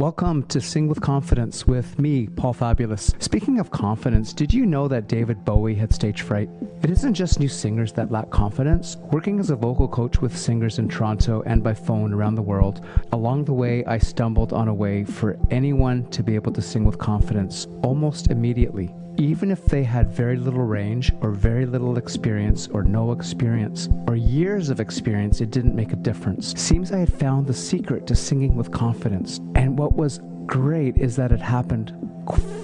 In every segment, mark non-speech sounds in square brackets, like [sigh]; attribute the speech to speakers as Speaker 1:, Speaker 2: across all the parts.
Speaker 1: Welcome to Sing with Confidence with me, Paul Fabulous. Speaking of confidence, did you know that David Bowie had stage fright? It isn't just new singers that lack confidence. Working as a vocal coach with singers in Toronto and by phone around the world, along the way I stumbled on a way for anyone to be able to sing with confidence almost immediately even if they had very little range or very little experience or no experience or years of experience, it didn't make a difference. Seems I had found the secret to singing with confidence. And what was great is that it happened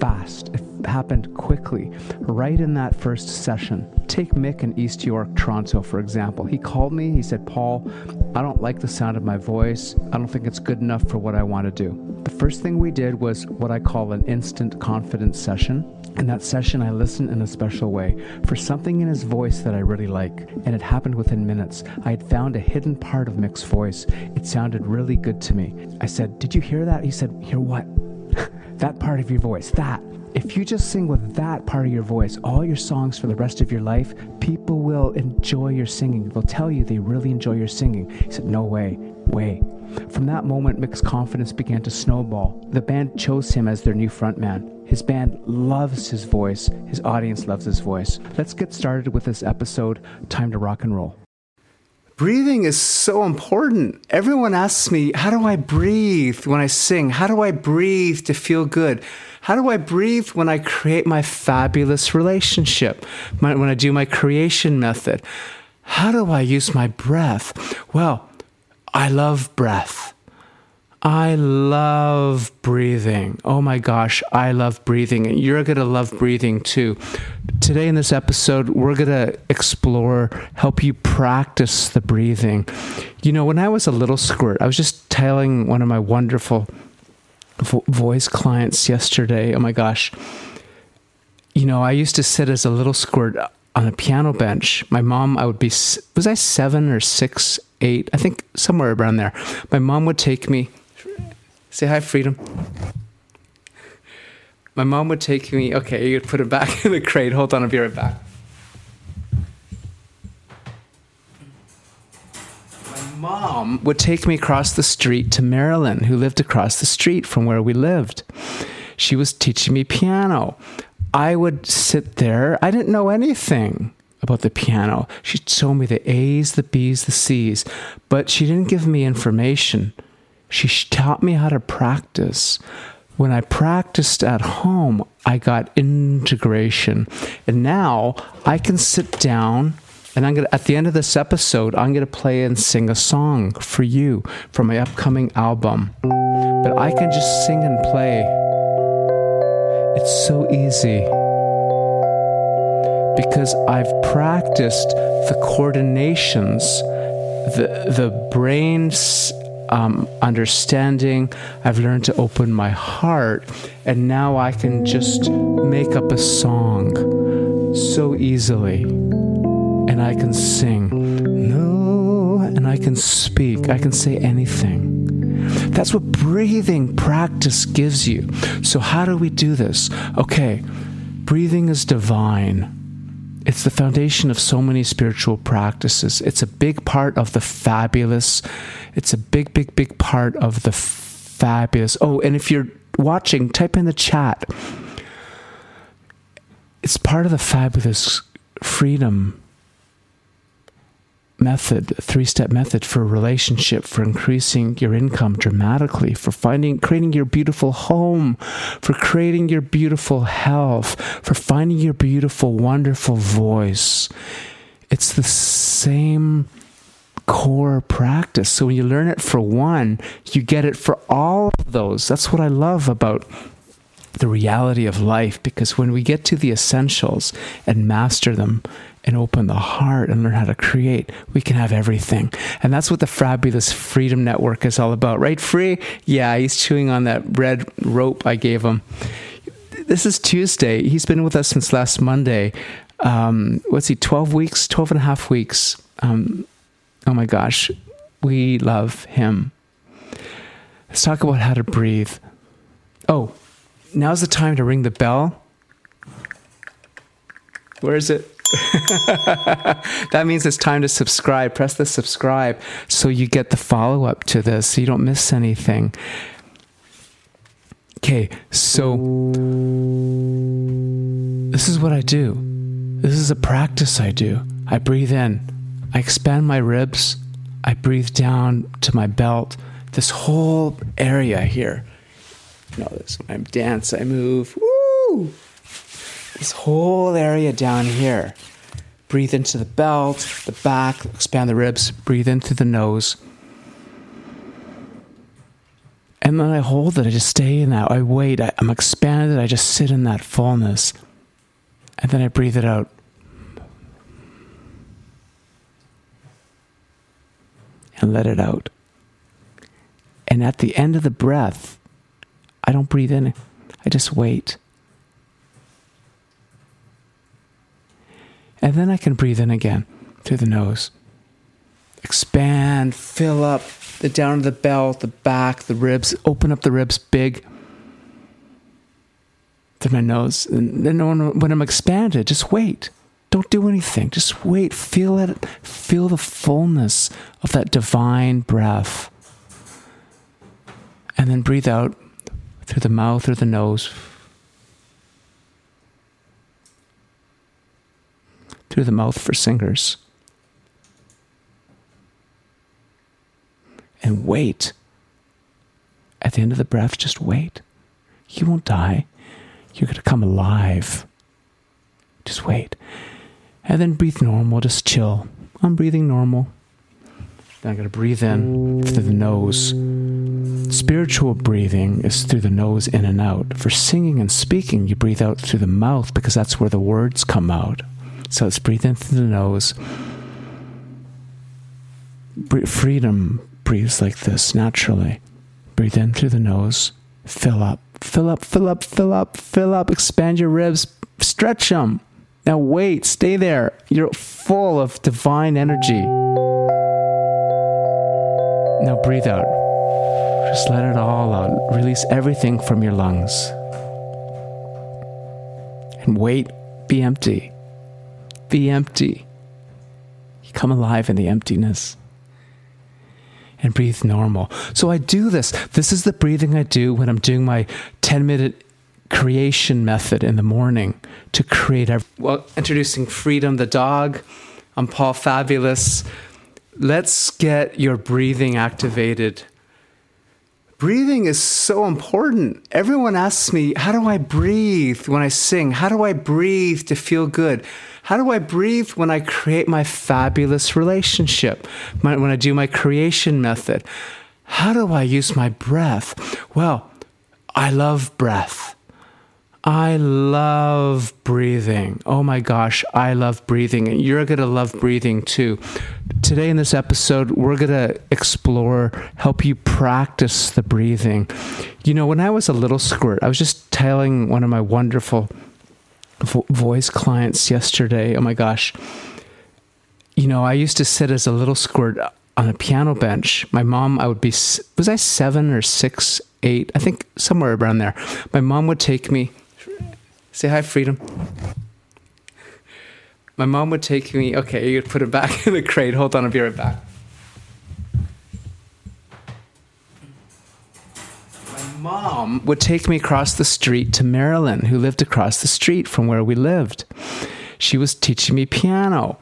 Speaker 1: fast. It happened quickly, right in that first session. Take Mick in East York, Toronto, for example. He called me. He said, Paul, I don't like the sound of my voice. I don't think it's good enough for what I want to do. The first thing we did was what I call an instant confidence session. In that session, I listened in a special way for something in his voice that I really like, and it happened within minutes. I had found a hidden part of Mick's voice. It sounded really good to me. I said, Did you hear that? He said, Hear what? [laughs] that part of your voice, that. If you just sing with that part of your voice, all your songs for the rest of your life, people will enjoy your singing. They'll tell you they really enjoy your singing. He said, No way, way. From that moment, Mick's confidence began to snowball. The band chose him as their new frontman. His band loves his voice, his audience loves his voice. Let's get started with this episode Time to Rock and Roll. Breathing is so important. Everyone asks me, How do I breathe when I sing? How do I breathe to feel good? How do I breathe when I create my fabulous relationship? My, when I do my creation method? How do I use my breath? Well, I love breath. I love breathing. Oh my gosh, I love breathing. And you're going to love breathing too. Today in this episode, we're going to explore, help you practice the breathing. You know, when I was a little squirt, I was just telling one of my wonderful vo- voice clients yesterday, oh my gosh, you know, I used to sit as a little squirt on a piano bench. My mom, I would be, was I seven or six, eight? I think somewhere around there. My mom would take me, say hi, Freedom. My mom would take me, okay, you could put it back [laughs] in the crate. Hold on, I'll be right back. My mom would take me across the street to Marilyn, who lived across the street from where we lived. She was teaching me piano. I would sit there. I didn't know anything about the piano. She told me the A's, the B's, the C's, but she didn't give me information. She taught me how to practice. When I practiced at home, I got integration. And now I can sit down and I'm gonna at the end of this episode, I'm gonna play and sing a song for you from my upcoming album. But I can just sing and play. It's so easy because I've practiced the coordinations, the the brain's um, understanding. I've learned to open my heart, and now I can just make up a song so easily, and I can sing. No, and I can speak. I can say anything. That's what breathing practice gives you. So, how do we do this? Okay, breathing is divine. It's the foundation of so many spiritual practices. It's a big part of the fabulous. It's a big, big, big part of the fabulous. Oh, and if you're watching, type in the chat. It's part of the fabulous freedom method, three step method for relationship, for increasing your income dramatically, for finding, creating your beautiful home, for creating your beautiful health, for finding your beautiful, wonderful voice. It's the same core practice. So when you learn it for one, you get it for all of those. That's what I love about the reality of life because when we get to the essentials and master them and open the heart and learn how to create, we can have everything. And that's what the Fabulous Freedom Network is all about, right? Free? Yeah, he's chewing on that red rope I gave him. This is Tuesday. He's been with us since last Monday. Um, what's he, 12 weeks, 12 and a half weeks? Um, oh my gosh, we love him. Let's talk about how to breathe. Oh, now's the time to ring the bell. Where is it? [laughs] that means it's time to subscribe. Press the subscribe so you get the follow up to this, so you don't miss anything. Okay, so this is what I do. This is a practice I do. I breathe in, I expand my ribs, I breathe down to my belt, this whole area here. You know, this when I dance, I move. Woo! This whole area down here. Breathe into the belt, the back, expand the ribs, breathe in through the nose. And then I hold it, I just stay in that. I wait, I, I'm expanded, I just sit in that fullness. And then I breathe it out. And let it out. And at the end of the breath, I don't breathe in, I just wait. And then I can breathe in again through the nose. Expand, fill up the down of the belt, the back, the ribs, open up the ribs big through my nose. And then when I'm expanded, just wait. Don't do anything. Just wait. Feel it. Feel the fullness of that divine breath. And then breathe out through the mouth or the nose. Through the mouth for singers. And wait. At the end of the breath, just wait. You won't die. You're going to come alive. Just wait. And then breathe normal, just chill. I'm breathing normal. Then I'm going to breathe in through the nose. Spiritual breathing is through the nose in and out. For singing and speaking, you breathe out through the mouth because that's where the words come out. So let's breathe in through the nose. Freedom breathes like this naturally. Breathe in through the nose. Fill up, fill up, fill up, fill up, fill up. Expand your ribs, stretch them. Now wait, stay there. You're full of divine energy. Now breathe out. Just let it all out. Release everything from your lungs. And wait, be empty. Be empty. You come alive in the emptiness. And breathe normal. So I do this. This is the breathing I do when I'm doing my 10 minute creation method in the morning to create. Our, well, introducing Freedom the dog. I'm Paul Fabulous. Let's get your breathing activated Breathing is so important. Everyone asks me, How do I breathe when I sing? How do I breathe to feel good? How do I breathe when I create my fabulous relationship? My, when I do my creation method? How do I use my breath? Well, I love breath. I love breathing. Oh my gosh, I love breathing. And you're going to love breathing too. Today in this episode, we're going to explore, help you practice the breathing. You know, when I was a little squirt, I was just telling one of my wonderful vo- voice clients yesterday, oh my gosh, you know, I used to sit as a little squirt on a piano bench. My mom, I would be, was I seven or six, eight? I think somewhere around there. My mom would take me Say hi, Freedom. My mom would take me. Okay, you could put it back [laughs] in the crate. Hold on, I'll be right back. Mom would take me across the street to Marilyn, who lived across the street from where we lived. She was teaching me piano.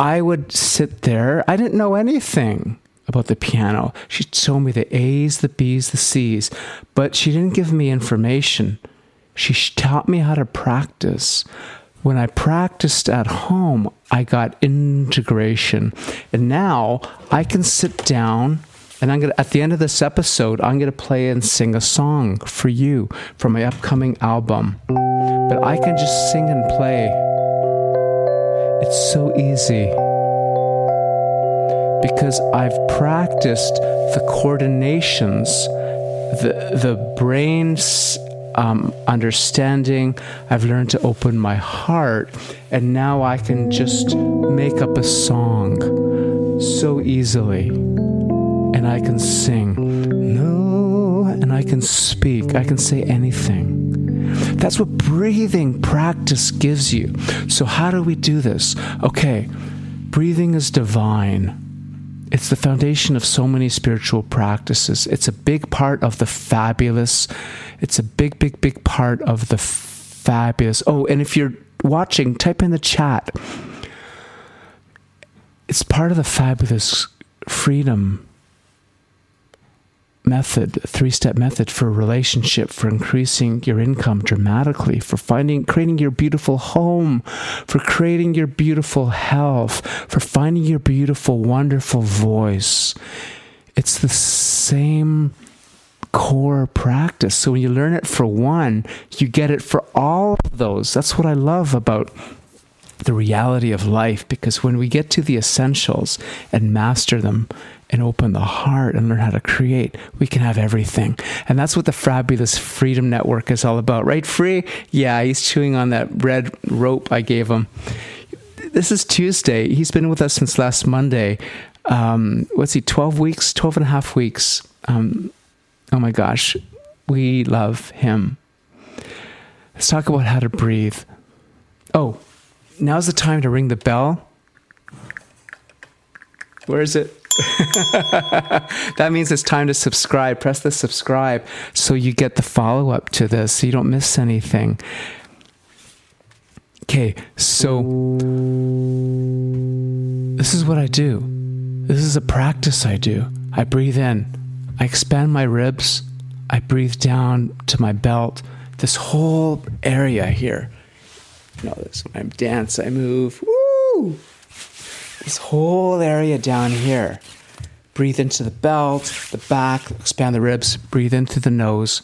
Speaker 1: I would sit there. I didn't know anything about the piano. She told me the A's, the B's, the C's, but she didn't give me information. She taught me how to practice. When I practiced at home, I got integration. And now I can sit down and I'm going to, at the end of this episode, I'm going to play and sing a song for you from my upcoming album. But I can just sing and play. It's so easy. Because I've practiced the coordinations, the, the brain's um, understanding. I've learned to open my heart. And now I can just make up a song so easily. And I can sing. No. And I can speak. I can say anything. That's what breathing practice gives you. So, how do we do this? Okay, breathing is divine. It's the foundation of so many spiritual practices. It's a big part of the fabulous. It's a big, big, big part of the fabulous. Oh, and if you're watching, type in the chat. It's part of the fabulous freedom method, three step method for relationship, for increasing your income dramatically, for finding, creating your beautiful home, for creating your beautiful health, for finding your beautiful, wonderful voice. It's the same core practice. So when you learn it for one, you get it for all of those. That's what I love about the reality of life because when we get to the essentials and master them and open the heart and learn how to create, we can have everything. And that's what the Fabulous Freedom Network is all about, right? Free? Yeah, he's chewing on that red rope I gave him. This is Tuesday. He's been with us since last Monday. Um, what's he, 12 weeks, 12 and a half weeks. Um, oh my gosh, we love him. Let's talk about how to breathe. Oh, now's the time to ring the bell. Where is it? [laughs] that means it's time to subscribe. Press the subscribe so you get the follow up to this so you don't miss anything. Okay, so this is what I do. This is a practice I do. I breathe in, I expand my ribs, I breathe down to my belt, this whole area here. You know, this when I dance, I move. Woo! This whole area down here. Breathe into the belt, the back, expand the ribs, breathe in through the nose.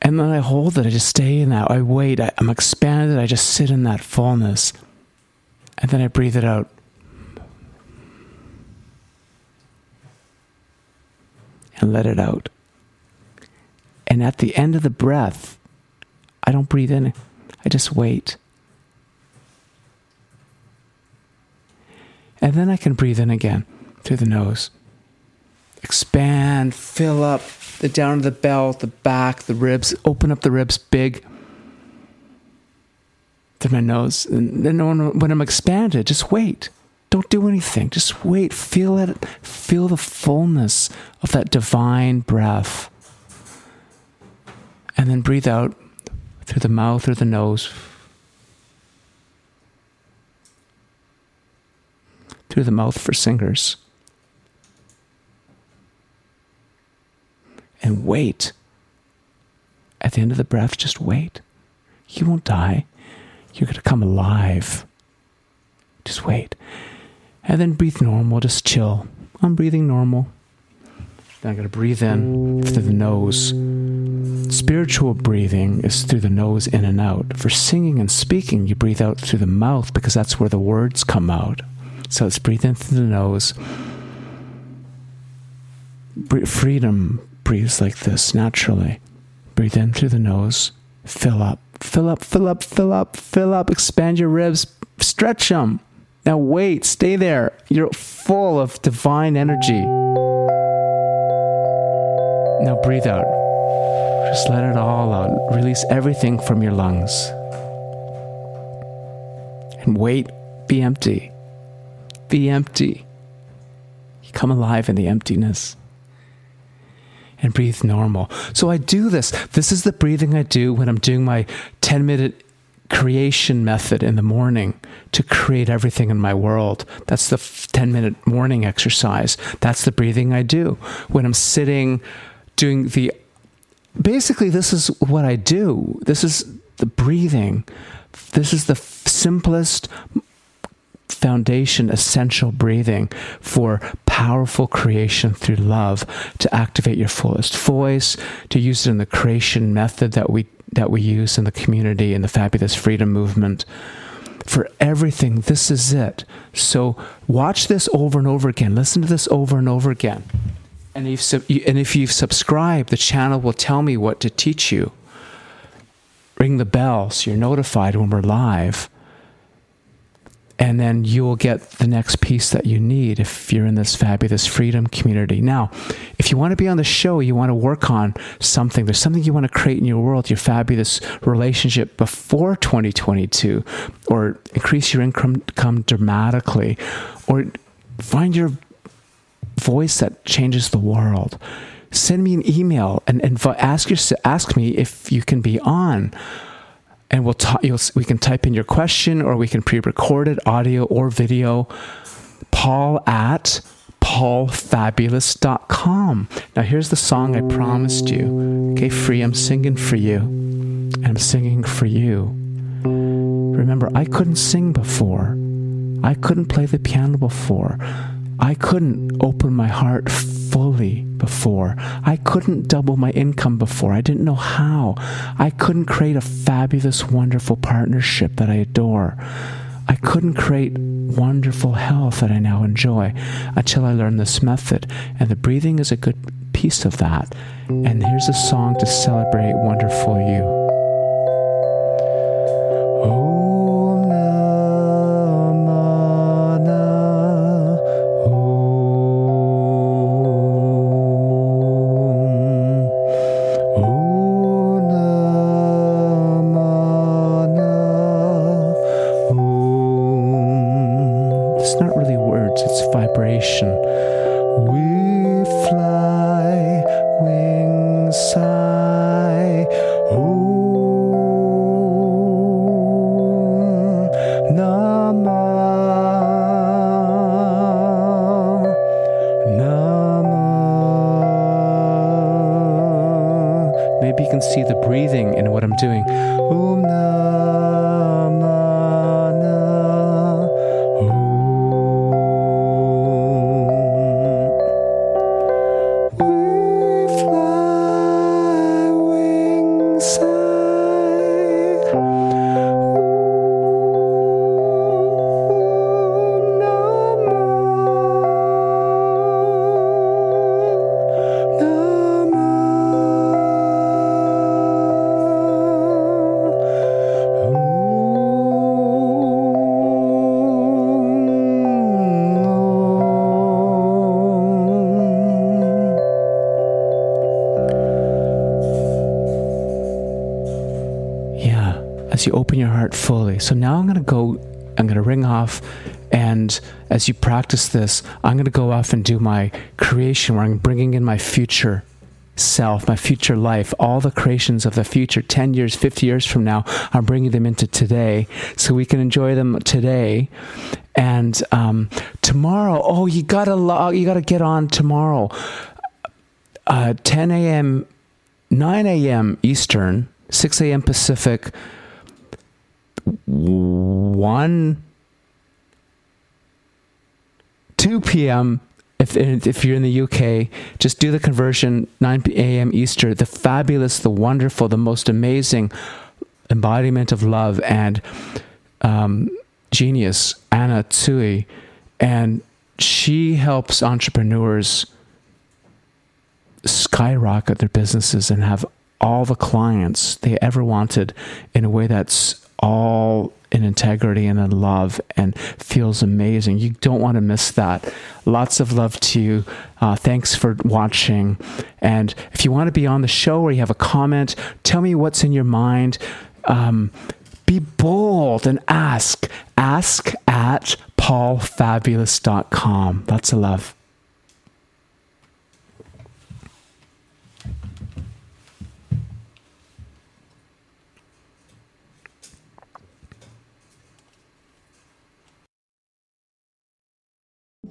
Speaker 1: And then I hold it, I just stay in that. I wait, I, am expanded, I just sit in that fullness. And then I breathe it out. And let it out. And at the end of the breath, I don't breathe in, I just wait. And then I can breathe in again through the nose. Expand, fill up the down of the belt, the back, the ribs, open up the ribs big through my nose. And then when I'm expanded, just wait. Don't do anything. Just wait. Feel it. Feel the fullness of that divine breath. And then breathe out through the mouth or the nose. Through the mouth for singers. And wait. At the end of the breath, just wait. You won't die. You're going to come alive. Just wait. And then breathe normal, just chill. I'm breathing normal. Then I'm going to breathe in through the nose. Spiritual breathing is through the nose in and out. For singing and speaking, you breathe out through the mouth because that's where the words come out. So let's breathe in through the nose. Freedom breathes like this naturally. Breathe in through the nose. Fill up, fill up, fill up, fill up, fill up. Expand your ribs, stretch them. Now wait, stay there. You're full of divine energy. Now breathe out. Just let it all out. Release everything from your lungs. And wait, be empty be empty. You come alive in the emptiness and breathe normal. So I do this. This is the breathing I do when I'm doing my 10 minute creation method in the morning to create everything in my world. That's the 10 minute morning exercise. That's the breathing I do when I'm sitting doing the. Basically, this is what I do. This is the breathing. This is the simplest, foundation, essential breathing for powerful creation through love to activate your fullest voice, to use it in the creation method that we that we use in the community in the fabulous freedom movement. For everything, this is it. So watch this over and over again. Listen to this over and over again. And if, and if you've subscribed, the channel will tell me what to teach you. Ring the bell so you're notified when we're live and then you will get the next piece that you need if you're in this fabulous freedom community. Now, if you want to be on the show, you want to work on something, there's something you want to create in your world, your fabulous relationship before 2022, or increase your income, dramatically, or find your voice that changes the world. Send me an email and, and ask, your, ask me if you can be on and we'll talk. we can type in your question, or we can pre-record it, audio or video. Paul at paulfabulous.com. Now here's the song I promised you. Okay, free. I'm singing for you. I'm singing for you. Remember, I couldn't sing before. I couldn't play the piano before. I couldn't open my heart fully before. I couldn't double my income before. I didn't know how. I couldn't create a fabulous, wonderful partnership that I adore. I couldn't create wonderful health that I now enjoy until I learned this method. And the breathing is a good piece of that. And here's a song to celebrate wonderful you. I'm doing. You open your heart fully. So now I'm going to go, I'm going to ring off. And as you practice this, I'm going to go off and do my creation where I'm bringing in my future self, my future life, all the creations of the future, 10 years, 50 years from now, I'm bringing them into today so we can enjoy them today. And um, tomorrow, oh, you gotta log, you gotta get on tomorrow, uh, 10 a.m., 9 a.m. Eastern, 6 a.m. Pacific, 1 2 p.m. If, if you're in the UK, just do the conversion 9 a.m. Easter. The fabulous, the wonderful, the most amazing embodiment of love and um, genius, Anna Tsui. And she helps entrepreneurs skyrocket their businesses and have all the clients they ever wanted in a way that's all in integrity and in love and feels amazing. You don't want to miss that. Lots of love to you. Uh, thanks for watching. And if you want to be on the show or you have a comment, tell me what's in your mind. Um, be bold and ask. Ask at paulfabulous.com. Lots of love.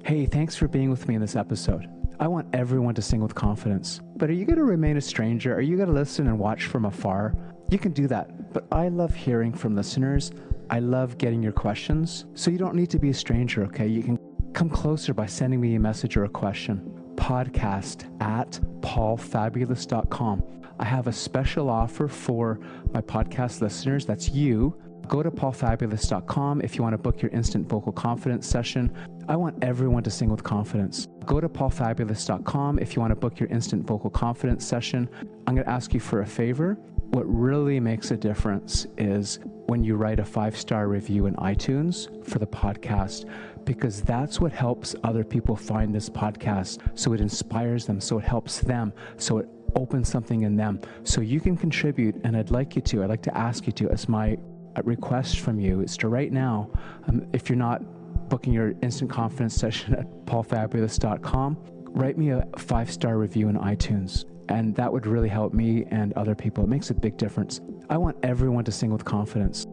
Speaker 1: Hey, thanks for being with me in this episode. I want everyone to sing with confidence. But are you going to remain a stranger? Are you going to listen and watch from afar? You can do that. But I love hearing from listeners. I love getting your questions. So you don't need to be a stranger, okay? You can come closer by sending me a message or a question. Podcast at paulfabulous.com. I have a special offer for my podcast listeners. That's you. Go to paulfabulous.com if you want to book your instant vocal confidence session. I want everyone to sing with confidence. Go to paulfabulous.com if you want to book your instant vocal confidence session. I'm going to ask you for a favor. what really makes a difference is when you write a five star review in iTunes for the podcast, because that's what helps other people find this podcast. So it inspires them, so it helps them, so it opens something in them. So you can contribute, and I'd like you to, I'd like to ask you to, as my request from you, is to right now, um, if you're not booking your instant confidence session at paulfabulous.com, write me a five star review in iTunes. And that would really help me and other people. It makes a big difference. I want everyone to sing with confidence.